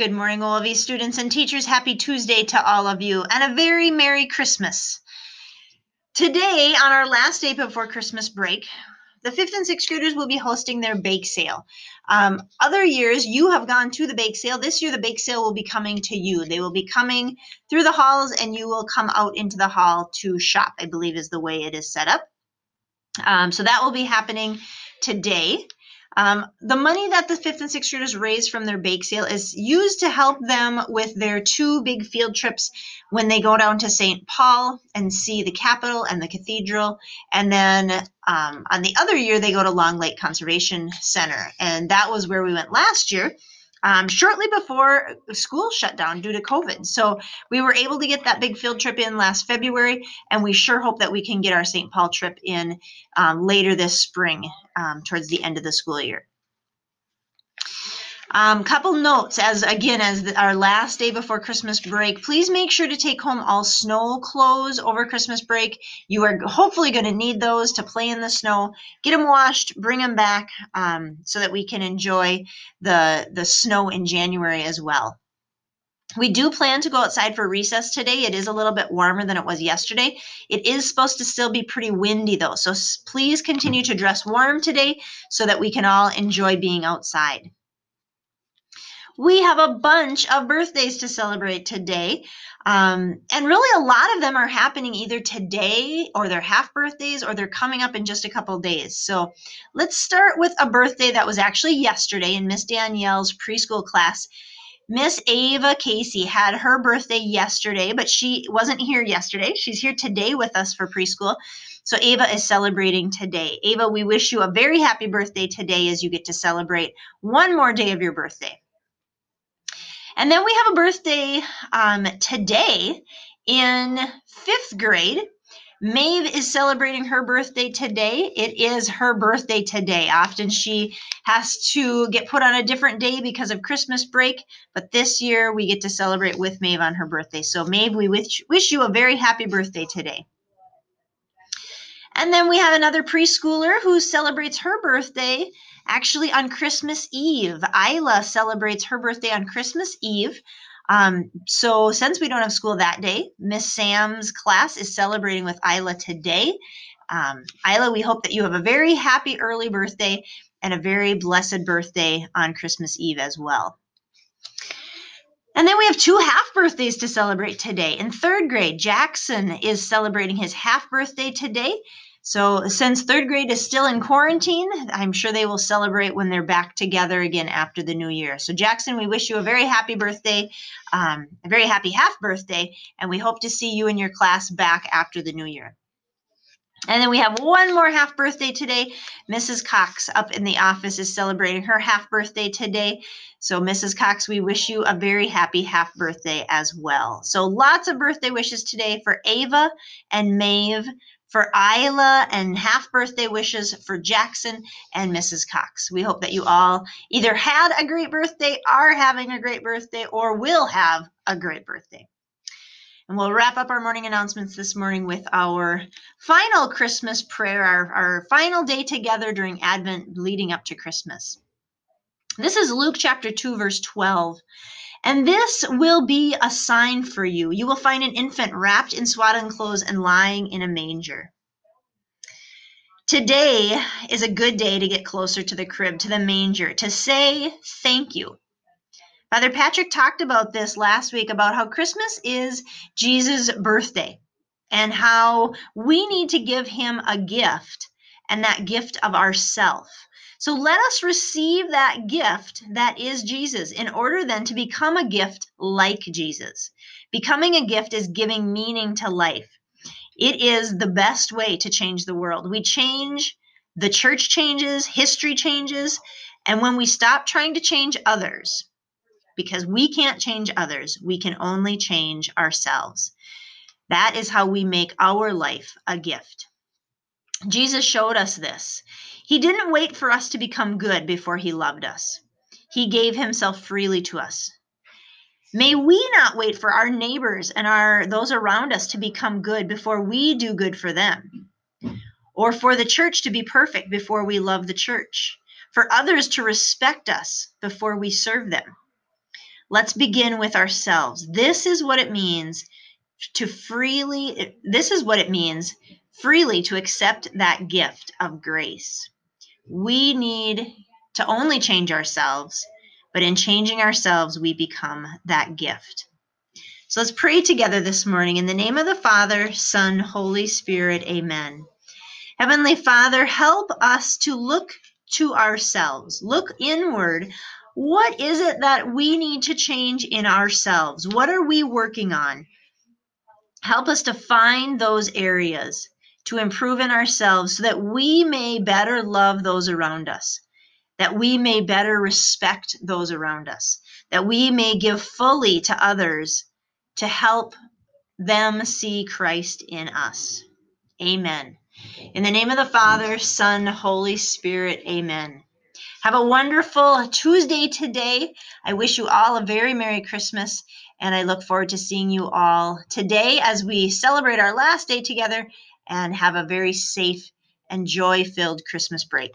Good morning, OLV students and teachers. Happy Tuesday to all of you and a very Merry Christmas. Today, on our last day before Christmas break, the fifth and sixth graders will be hosting their bake sale. Um, other years, you have gone to the bake sale. This year, the bake sale will be coming to you. They will be coming through the halls, and you will come out into the hall to shop, I believe is the way it is set up. Um, so that will be happening today. Um, the money that the fifth and sixth graders raise from their bake sale is used to help them with their two big field trips when they go down to St. Paul and see the Capitol and the cathedral. And then um, on the other year, they go to Long Lake Conservation Center. And that was where we went last year um, shortly before school shut down due to COVID. So we were able to get that big field trip in last February, and we sure hope that we can get our St. Paul trip in um, later this spring um, towards the end of the school year. Um, couple notes as again as the, our last day before Christmas break. Please make sure to take home all snow clothes over Christmas break. You are hopefully going to need those to play in the snow. Get them washed, bring them back, um, so that we can enjoy the the snow in January as well. We do plan to go outside for recess today. It is a little bit warmer than it was yesterday. It is supposed to still be pretty windy though, so please continue to dress warm today so that we can all enjoy being outside. We have a bunch of birthdays to celebrate today. Um, and really, a lot of them are happening either today or they're half birthdays or they're coming up in just a couple days. So let's start with a birthday that was actually yesterday in Miss Danielle's preschool class. Miss Ava Casey had her birthday yesterday, but she wasn't here yesterday. She's here today with us for preschool. So Ava is celebrating today. Ava, we wish you a very happy birthday today as you get to celebrate one more day of your birthday. And then we have a birthday um, today in fifth grade. Maeve is celebrating her birthday today. It is her birthday today. Often she has to get put on a different day because of Christmas break, but this year we get to celebrate with Maeve on her birthday. So, Maeve, we wish, wish you a very happy birthday today. And then we have another preschooler who celebrates her birthday actually on Christmas Eve. Isla celebrates her birthday on Christmas Eve. Um, so since we don't have school that day, Miss Sam's class is celebrating with Isla today. Um, Isla, we hope that you have a very happy early birthday and a very blessed birthday on Christmas Eve as well. And then we have two half birthdays to celebrate today. In third grade, Jackson is celebrating his half birthday today. So, since third grade is still in quarantine, I'm sure they will celebrate when they're back together again after the new year. So, Jackson, we wish you a very happy birthday, um, a very happy half birthday, and we hope to see you and your class back after the new year. And then we have one more half birthday today. Mrs. Cox up in the office is celebrating her half birthday today. So, Mrs. Cox, we wish you a very happy half birthday as well. So, lots of birthday wishes today for Ava and Maeve, for Isla and half birthday wishes for Jackson and Mrs. Cox. We hope that you all either had a great birthday, are having a great birthday, or will have a great birthday. And we'll wrap up our morning announcements this morning with our final Christmas prayer, our, our final day together during Advent leading up to Christmas. This is Luke chapter 2, verse 12. And this will be a sign for you. You will find an infant wrapped in swaddling clothes and lying in a manger. Today is a good day to get closer to the crib, to the manger, to say thank you. Father Patrick talked about this last week about how Christmas is Jesus' birthday and how we need to give him a gift and that gift of ourself. So let us receive that gift that is Jesus in order then to become a gift like Jesus. Becoming a gift is giving meaning to life. It is the best way to change the world. We change, the church changes, history changes, and when we stop trying to change others, because we can't change others, we can only change ourselves. That is how we make our life a gift. Jesus showed us this. He didn't wait for us to become good before he loved us. He gave himself freely to us. May we not wait for our neighbors and our those around us to become good before we do good for them. Or for the church to be perfect before we love the church. For others to respect us before we serve them. let's begin with ourselves. This is what it means to freely, this is what it means freely to accept that gift of grace. We need to only change ourselves, but in changing ourselves, we become that gift. So let's pray together this morning in the name of the Father, Son, Holy Spirit. Amen. Heavenly Father, help us to look to ourselves, look inward. What is it that we need to change in ourselves? What are we working on? Help us to find those areas to improve in ourselves so that we may better love those around us, that we may better respect those around us, that we may give fully to others to help them see Christ in us. Amen. In the name of the Father, Son, Holy Spirit, amen. Have a wonderful Tuesday today. I wish you all a very Merry Christmas, and I look forward to seeing you all today as we celebrate our last day together and have a very safe and joy filled Christmas break.